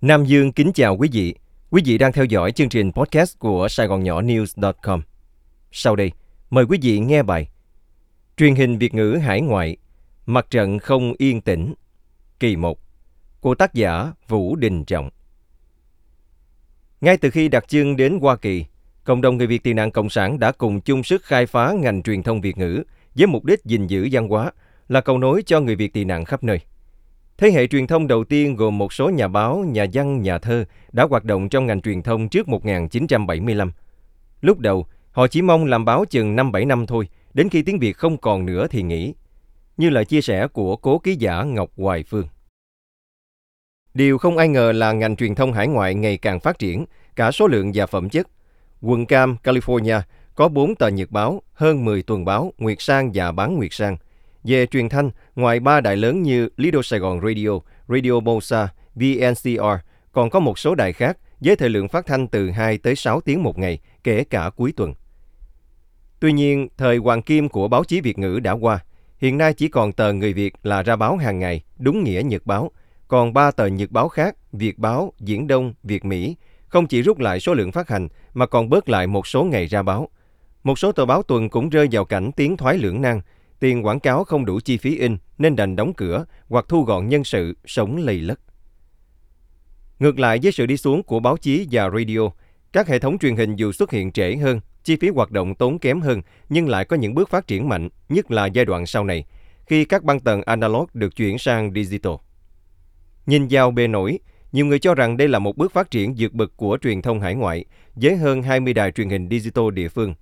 Nam Dương kính chào quý vị. Quý vị đang theo dõi chương trình podcast của Sài Gòn Nhỏ News.com. Sau đây, mời quý vị nghe bài Truyền hình Việt ngữ hải ngoại, mặt trận không yên tĩnh, kỳ 1 của tác giả Vũ Đình Trọng. Ngay từ khi đặt chân đến Hoa Kỳ, cộng đồng người Việt tị nạn Cộng sản đã cùng chung sức khai phá ngành truyền thông Việt ngữ với mục đích gìn giữ văn hóa, là cầu nối cho người Việt tị nạn khắp nơi. Thế hệ truyền thông đầu tiên gồm một số nhà báo, nhà văn, nhà thơ đã hoạt động trong ngành truyền thông trước 1975. Lúc đầu, họ chỉ mong làm báo chừng 5-7 năm thôi, đến khi tiếng Việt không còn nữa thì nghỉ. Như lời chia sẻ của cố ký giả Ngọc Hoài Phương. Điều không ai ngờ là ngành truyền thông hải ngoại ngày càng phát triển, cả số lượng và phẩm chất. Quận Cam, California có 4 tờ nhật báo, hơn 10 tuần báo, Nguyệt Sang và bán Nguyệt Sang – về truyền thanh, ngoài ba đài lớn như Lido Sài Gòn Radio, Radio Mosa, VNCR, còn có một số đài khác với thời lượng phát thanh từ 2 tới 6 tiếng một ngày, kể cả cuối tuần. Tuy nhiên, thời hoàng kim của báo chí Việt ngữ đã qua. Hiện nay chỉ còn tờ Người Việt là ra báo hàng ngày, đúng nghĩa nhật báo. Còn ba tờ nhật báo khác, Việt báo, Diễn Đông, Việt Mỹ, không chỉ rút lại số lượng phát hành mà còn bớt lại một số ngày ra báo. Một số tờ báo tuần cũng rơi vào cảnh tiến thoái lưỡng nan, Tiền quảng cáo không đủ chi phí in nên đành đóng cửa hoặc thu gọn nhân sự, sống lầy lất. Ngược lại với sự đi xuống của báo chí và radio, các hệ thống truyền hình dù xuất hiện trễ hơn, chi phí hoạt động tốn kém hơn nhưng lại có những bước phát triển mạnh, nhất là giai đoạn sau này, khi các băng tần analog được chuyển sang digital. Nhìn vào bề nổi, nhiều người cho rằng đây là một bước phát triển vượt bậc của truyền thông hải ngoại, với hơn 20 đài truyền hình digital địa phương.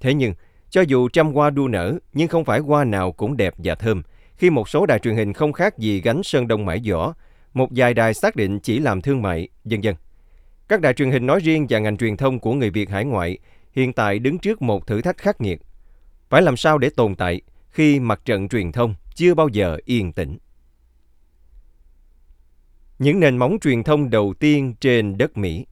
Thế nhưng, cho dù trăm hoa đua nở, nhưng không phải hoa nào cũng đẹp và thơm, khi một số đài truyền hình không khác gì gánh sơn đông mãi giỏ, một vài đài xác định chỉ làm thương mại, dân dân. Các đài truyền hình nói riêng và ngành truyền thông của người Việt hải ngoại hiện tại đứng trước một thử thách khắc nghiệt. Phải làm sao để tồn tại khi mặt trận truyền thông chưa bao giờ yên tĩnh. Những nền móng truyền thông đầu tiên trên đất Mỹ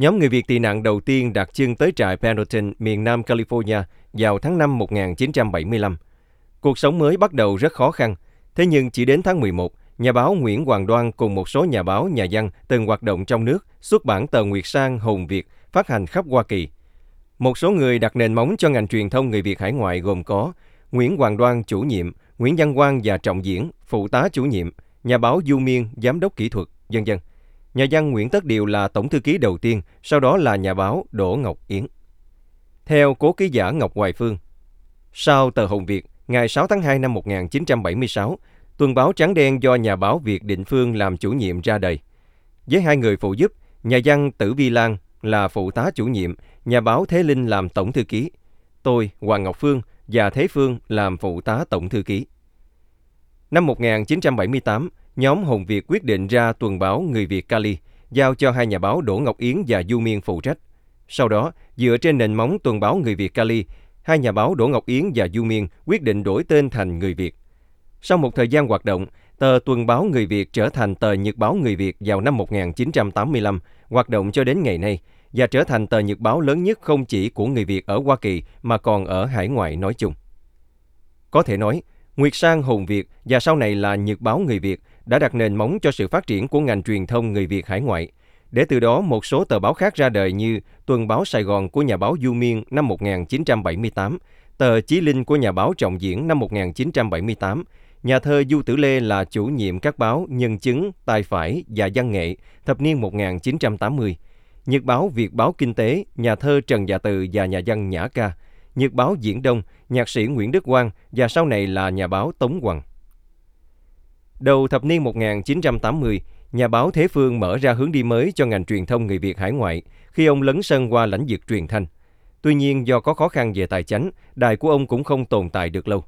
Nhóm người Việt tị nạn đầu tiên đặt chân tới trại Pendleton, miền Nam California vào tháng 5 1975. Cuộc sống mới bắt đầu rất khó khăn, thế nhưng chỉ đến tháng 11, nhà báo Nguyễn Hoàng Đoan cùng một số nhà báo, nhà văn từng hoạt động trong nước xuất bản tờ Nguyệt Sang Hồn Việt phát hành khắp Hoa Kỳ. Một số người đặt nền móng cho ngành truyền thông người Việt hải ngoại gồm có Nguyễn Hoàng Đoan chủ nhiệm, Nguyễn Văn Quang và Trọng Diễn phụ tá chủ nhiệm, nhà báo Du Miên giám đốc kỹ thuật, vân vân. Nhà văn Nguyễn Tất Điều là tổng thư ký đầu tiên, sau đó là nhà báo Đỗ Ngọc Yến. Theo cố ký giả Ngọc Hoài Phương, sau tờ Hồng Việt, ngày 6 tháng 2 năm 1976, tuần báo trắng đen do nhà báo Việt Định Phương làm chủ nhiệm ra đời. Với hai người phụ giúp, nhà văn Tử Vi Lan là phụ tá chủ nhiệm, nhà báo Thế Linh làm tổng thư ký. Tôi, Hoàng Ngọc Phương và Thế Phương làm phụ tá tổng thư ký. Năm 1978, nhóm Hồng Việt quyết định ra tuần báo Người Việt Cali, giao cho hai nhà báo Đỗ Ngọc Yến và Du Miên phụ trách. Sau đó, dựa trên nền móng tuần báo Người Việt Cali, hai nhà báo Đỗ Ngọc Yến và Du Miên quyết định đổi tên thành Người Việt. Sau một thời gian hoạt động, tờ Tuần báo Người Việt trở thành tờ Nhật báo Người Việt vào năm 1985, hoạt động cho đến ngày nay, và trở thành tờ nhật báo lớn nhất không chỉ của người Việt ở Hoa Kỳ mà còn ở hải ngoại nói chung. Có thể nói, Nguyệt Sang Hùng Việt và sau này là Nhật báo Người Việt đã đặt nền móng cho sự phát triển của ngành truyền thông người Việt hải ngoại. Để từ đó một số tờ báo khác ra đời như Tuần báo Sài Gòn của nhà báo Du Miên năm 1978, tờ Chí Linh của nhà báo Trọng Diễn năm 1978, nhà thơ Du Tử Lê là chủ nhiệm các báo Nhân chứng, Tài Phải và Văn Nghệ thập niên 1980, Nhật báo Việt báo Kinh tế, nhà thơ Trần Dạ Từ và nhà văn Nhã Ca, Nhật báo Diễn Đông, nhạc sĩ Nguyễn Đức Quang và sau này là nhà báo Tống Hoàng. Đầu thập niên 1980, nhà báo Thế Phương mở ra hướng đi mới cho ngành truyền thông người Việt hải ngoại khi ông lấn sân qua lãnh vực truyền thanh. Tuy nhiên do có khó khăn về tài chính, đài của ông cũng không tồn tại được lâu.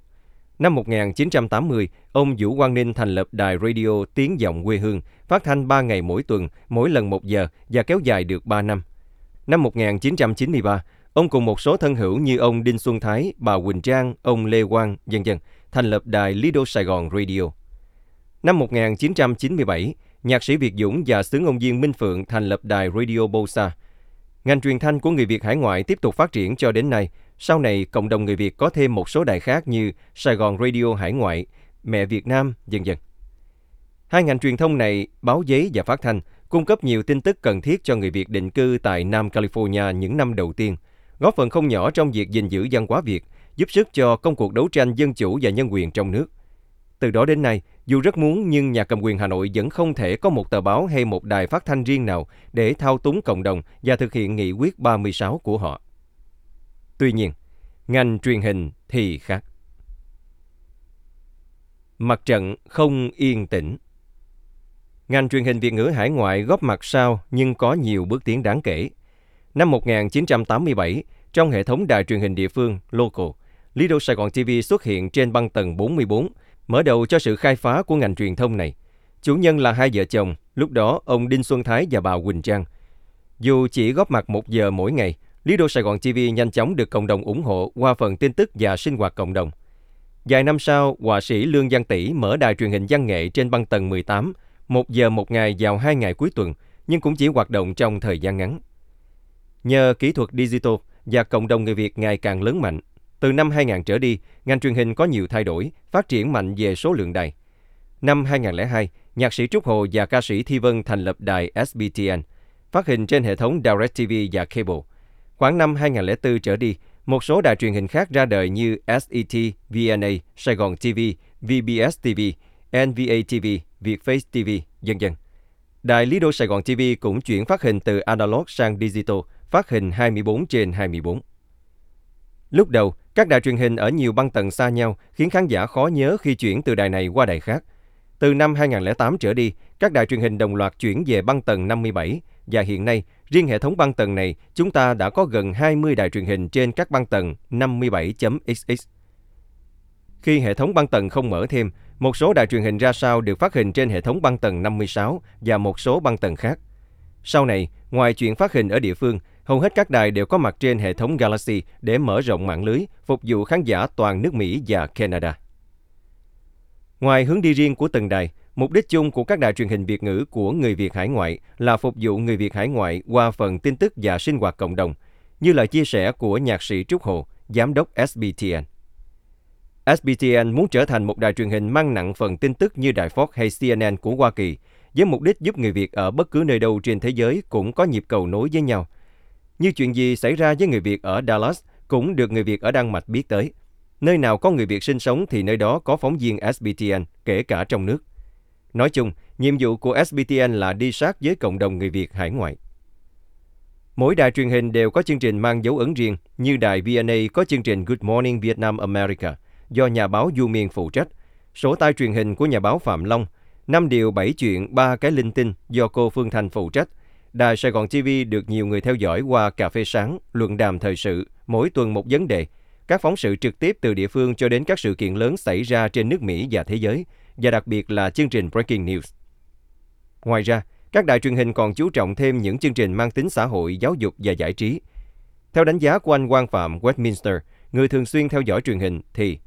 Năm 1980, ông Vũ Quang Ninh thành lập đài radio Tiếng Giọng quê hương, phát thanh 3 ngày mỗi tuần, mỗi lần 1 giờ và kéo dài được 3 năm. Năm 1993, ông cùng một số thân hữu như ông Đinh Xuân Thái, bà Quỳnh Trang, ông Lê Quang, dân dân, thành lập đài Lido Sài Gòn Radio. Năm 1997, nhạc sĩ Việt Dũng và sướng ông Viên Minh Phượng thành lập đài Radio Bosa. Ngành truyền thanh của người Việt hải ngoại tiếp tục phát triển cho đến nay. Sau này, cộng đồng người Việt có thêm một số đài khác như Sài Gòn Radio Hải ngoại, Mẹ Việt Nam, dần dần. Hai ngành truyền thông này, báo giấy và phát thanh, cung cấp nhiều tin tức cần thiết cho người Việt định cư tại Nam California những năm đầu tiên, góp phần không nhỏ trong việc gìn giữ văn hóa Việt, giúp sức cho công cuộc đấu tranh dân chủ và nhân quyền trong nước. Từ đó đến nay, dù rất muốn nhưng nhà cầm quyền Hà Nội vẫn không thể có một tờ báo hay một đài phát thanh riêng nào để thao túng cộng đồng và thực hiện nghị quyết 36 của họ. Tuy nhiên, ngành truyền hình thì khác. Mặt trận không yên tĩnh. Ngành truyền hình Việt ngữ hải ngoại góp mặt sau nhưng có nhiều bước tiến đáng kể. Năm 1987, trong hệ thống đài truyền hình địa phương Local, Lido Sài Gòn TV xuất hiện trên băng tầng 44, mở đầu cho sự khai phá của ngành truyền thông này. Chủ nhân là hai vợ chồng, lúc đó ông Đinh Xuân Thái và bà Quỳnh Trang. Dù chỉ góp mặt một giờ mỗi ngày, Lý Đô Sài Gòn TV nhanh chóng được cộng đồng ủng hộ qua phần tin tức và sinh hoạt cộng đồng. Vài năm sau, họa sĩ Lương Giang Tỷ mở đài truyền hình văn nghệ trên băng tầng 18, một giờ một ngày vào hai ngày cuối tuần, nhưng cũng chỉ hoạt động trong thời gian ngắn. Nhờ kỹ thuật digital và cộng đồng người Việt ngày càng lớn mạnh, từ năm 2000 trở đi, ngành truyền hình có nhiều thay đổi, phát triển mạnh về số lượng đài. Năm 2002, nhạc sĩ Trúc Hồ và ca sĩ Thi Vân thành lập đài SBTN, phát hình trên hệ thống DirecTV và Cable. Khoảng năm 2004 trở đi, một số đài truyền hình khác ra đời như SET, VNA, Sài Gòn TV, VBS TV, NVA TV, Vietface TV, dân dân. Đài Lido Sài Gòn TV cũng chuyển phát hình từ analog sang digital, phát hình 24 trên 24. Lúc đầu, các đài truyền hình ở nhiều băng tầng xa nhau khiến khán giả khó nhớ khi chuyển từ đài này qua đài khác. Từ năm 2008 trở đi, các đài truyền hình đồng loạt chuyển về băng tầng 57 và hiện nay, riêng hệ thống băng tầng này, chúng ta đã có gần 20 đài truyền hình trên các băng tầng 57.xx. Khi hệ thống băng tầng không mở thêm, một số đài truyền hình ra sao được phát hình trên hệ thống băng tầng 56 và một số băng tầng khác. Sau này, ngoài chuyện phát hình ở địa phương, hầu hết các đài đều có mặt trên hệ thống Galaxy để mở rộng mạng lưới, phục vụ khán giả toàn nước Mỹ và Canada. Ngoài hướng đi riêng của từng đài, mục đích chung của các đài truyền hình Việt ngữ của người Việt hải ngoại là phục vụ người Việt hải ngoại qua phần tin tức và sinh hoạt cộng đồng, như lời chia sẻ của nhạc sĩ Trúc Hồ, giám đốc SBTN. SBTN muốn trở thành một đài truyền hình mang nặng phần tin tức như đài Fox hay CNN của Hoa Kỳ, với mục đích giúp người Việt ở bất cứ nơi đâu trên thế giới cũng có nhịp cầu nối với nhau. Như chuyện gì xảy ra với người Việt ở Dallas cũng được người Việt ở Đan Mạch biết tới. Nơi nào có người Việt sinh sống thì nơi đó có phóng viên SBTN, kể cả trong nước. Nói chung, nhiệm vụ của SBTN là đi sát với cộng đồng người Việt hải ngoại. Mỗi đài truyền hình đều có chương trình mang dấu ấn riêng, như đài VNA có chương trình Good Morning Vietnam America do nhà báo Du Miên phụ trách, sổ tay truyền hình của nhà báo Phạm Long, năm điều bảy chuyện ba cái linh tinh do cô Phương Thành phụ trách. Đài Sài Gòn TV được nhiều người theo dõi qua cà phê sáng, luận đàm thời sự, mỗi tuần một vấn đề, các phóng sự trực tiếp từ địa phương cho đến các sự kiện lớn xảy ra trên nước Mỹ và thế giới, và đặc biệt là chương trình Breaking News. Ngoài ra, các đài truyền hình còn chú trọng thêm những chương trình mang tính xã hội, giáo dục và giải trí. Theo đánh giá của anh Quang Phạm Westminster, người thường xuyên theo dõi truyền hình, thì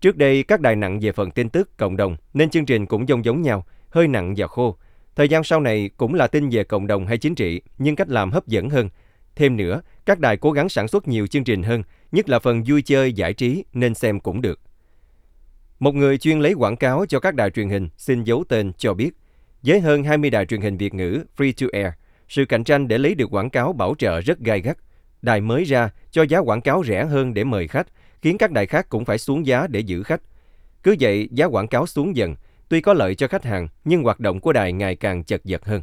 Trước đây, các đài nặng về phần tin tức, cộng đồng, nên chương trình cũng giống giống nhau, hơi nặng và khô. Thời gian sau này cũng là tin về cộng đồng hay chính trị, nhưng cách làm hấp dẫn hơn. Thêm nữa, các đài cố gắng sản xuất nhiều chương trình hơn, nhất là phần vui chơi, giải trí, nên xem cũng được. Một người chuyên lấy quảng cáo cho các đài truyền hình xin giấu tên cho biết, với hơn 20 đài truyền hình Việt ngữ free to air, sự cạnh tranh để lấy được quảng cáo bảo trợ rất gai gắt. Đài mới ra cho giá quảng cáo rẻ hơn để mời khách, khiến các đài khác cũng phải xuống giá để giữ khách. Cứ vậy, giá quảng cáo xuống dần, tuy có lợi cho khách hàng, nhưng hoạt động của đài ngày càng chật vật hơn.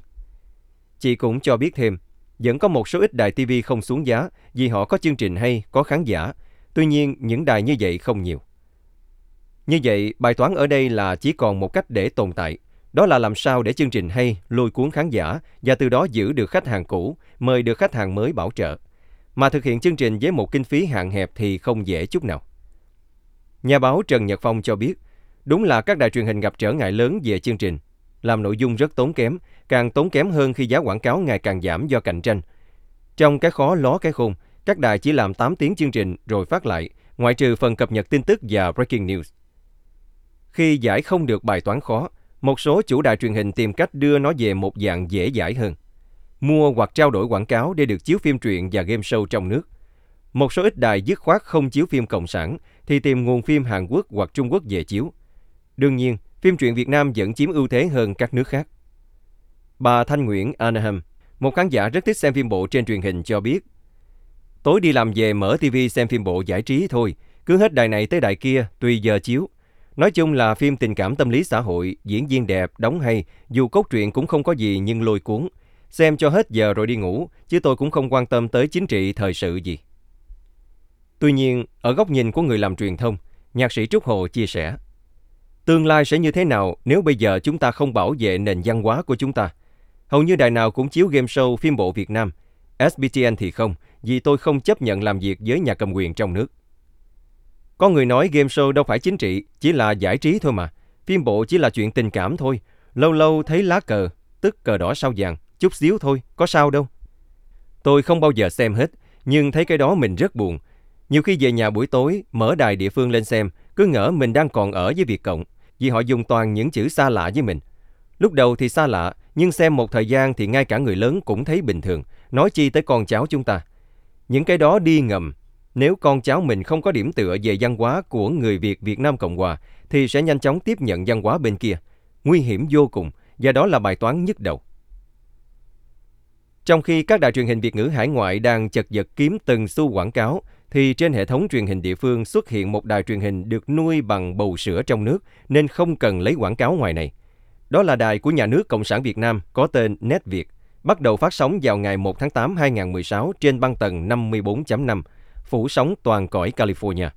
Chị cũng cho biết thêm, vẫn có một số ít đài TV không xuống giá vì họ có chương trình hay, có khán giả. Tuy nhiên, những đài như vậy không nhiều. Như vậy, bài toán ở đây là chỉ còn một cách để tồn tại. Đó là làm sao để chương trình hay, lôi cuốn khán giả và từ đó giữ được khách hàng cũ, mời được khách hàng mới bảo trợ. Mà thực hiện chương trình với một kinh phí hạn hẹp thì không dễ chút nào. Nhà báo Trần Nhật Phong cho biết, đúng là các đài truyền hình gặp trở ngại lớn về chương trình. Làm nội dung rất tốn kém, càng tốn kém hơn khi giá quảng cáo ngày càng giảm do cạnh tranh. Trong cái khó ló cái khôn, các đài chỉ làm 8 tiếng chương trình rồi phát lại, ngoại trừ phần cập nhật tin tức và breaking news. Khi giải không được bài toán khó, một số chủ đài truyền hình tìm cách đưa nó về một dạng dễ giải hơn. Mua hoặc trao đổi quảng cáo để được chiếu phim truyện và game show trong nước. Một số ít đài dứt khoát không chiếu phim cộng sản thì tìm nguồn phim Hàn Quốc hoặc Trung Quốc về chiếu. Đương nhiên, phim truyện Việt Nam vẫn chiếm ưu thế hơn các nước khác. Bà Thanh Nguyễn Anaheim, một khán giả rất thích xem phim bộ trên truyền hình cho biết, Tối đi làm về mở TV xem phim bộ giải trí thôi, cứ hết đài này tới đài kia, tùy giờ chiếu. Nói chung là phim tình cảm tâm lý xã hội, diễn viên đẹp, đóng hay, dù cốt truyện cũng không có gì nhưng lôi cuốn. Xem cho hết giờ rồi đi ngủ, chứ tôi cũng không quan tâm tới chính trị, thời sự gì. Tuy nhiên, ở góc nhìn của người làm truyền thông, nhạc sĩ Trúc Hồ chia sẻ, Tương lai sẽ như thế nào nếu bây giờ chúng ta không bảo vệ nền văn hóa của chúng ta? Hầu như đài nào cũng chiếu game show phim bộ Việt Nam. SBTN thì không, vì tôi không chấp nhận làm việc với nhà cầm quyền trong nước. Có người nói game show đâu phải chính trị, chỉ là giải trí thôi mà. Phim bộ chỉ là chuyện tình cảm thôi. Lâu lâu thấy lá cờ, tức cờ đỏ sao vàng, chút xíu thôi, có sao đâu. Tôi không bao giờ xem hết, nhưng thấy cái đó mình rất buồn. Nhiều khi về nhà buổi tối, mở đài địa phương lên xem, cứ ngỡ mình đang còn ở với Việt Cộng, vì họ dùng toàn những chữ xa lạ với mình. Lúc đầu thì xa lạ, nhưng xem một thời gian thì ngay cả người lớn cũng thấy bình thường, nói chi tới con cháu chúng ta. Những cái đó đi ngầm, nếu con cháu mình không có điểm tựa về văn hóa của người Việt Việt Nam Cộng Hòa thì sẽ nhanh chóng tiếp nhận văn hóa bên kia. Nguy hiểm vô cùng và đó là bài toán nhức đầu. Trong khi các đài truyền hình Việt ngữ hải ngoại đang chật vật kiếm từng xu quảng cáo, thì trên hệ thống truyền hình địa phương xuất hiện một đài truyền hình được nuôi bằng bầu sữa trong nước nên không cần lấy quảng cáo ngoài này. Đó là đài của nhà nước Cộng sản Việt Nam có tên Net Việt bắt đầu phát sóng vào ngày 1 tháng 8 2016 trên băng tần 54.5, phủ sóng toàn cõi California.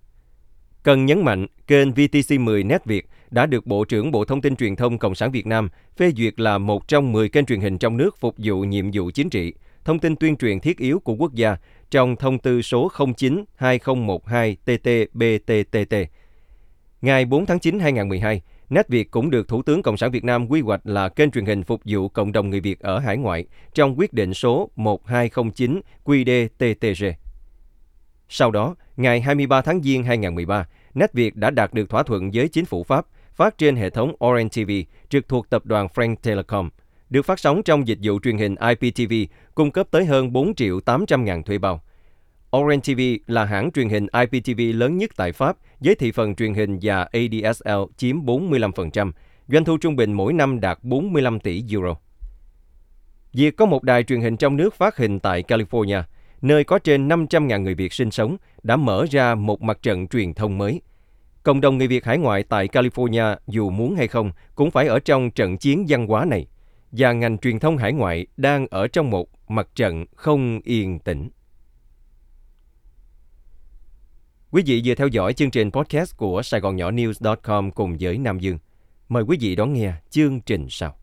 Cần nhấn mạnh, kênh VTC10 Net Việt đã được Bộ trưởng Bộ Thông tin Truyền thông Cộng sản Việt Nam phê duyệt là một trong 10 kênh truyền hình trong nước phục vụ nhiệm vụ chính trị, thông tin tuyên truyền thiết yếu của quốc gia trong thông tư số 09-2012-TT-BTTT. Ngày 4 tháng 9 2012, Net Việt cũng được Thủ tướng Cộng sản Việt Nam quy hoạch là kênh truyền hình phục vụ cộng đồng người Việt ở hải ngoại trong quyết định số 1209 QĐ-TTG. Sau đó, ngày 23 tháng Giêng 2013, Net Việt đã đạt được thỏa thuận với chính phủ Pháp phát trên hệ thống Orange TV trực thuộc tập đoàn Frank Telecom, được phát sóng trong dịch vụ truyền hình IPTV, cung cấp tới hơn 4 triệu 800 ngàn thuê bao. Orange TV là hãng truyền hình IPTV lớn nhất tại Pháp với thị phần truyền hình và ADSL chiếm 45%, doanh thu trung bình mỗi năm đạt 45 tỷ euro. Việc có một đài truyền hình trong nước phát hình tại California, nơi có trên 500.000 người Việt sinh sống, đã mở ra một mặt trận truyền thông mới. Cộng đồng người Việt hải ngoại tại California dù muốn hay không cũng phải ở trong trận chiến văn hóa này, và ngành truyền thông hải ngoại đang ở trong một mặt trận không yên tĩnh. Quý vị vừa theo dõi chương trình podcast của Sài Gòn Nhỏ News.com cùng với Nam Dương. Mời quý vị đón nghe chương trình sau.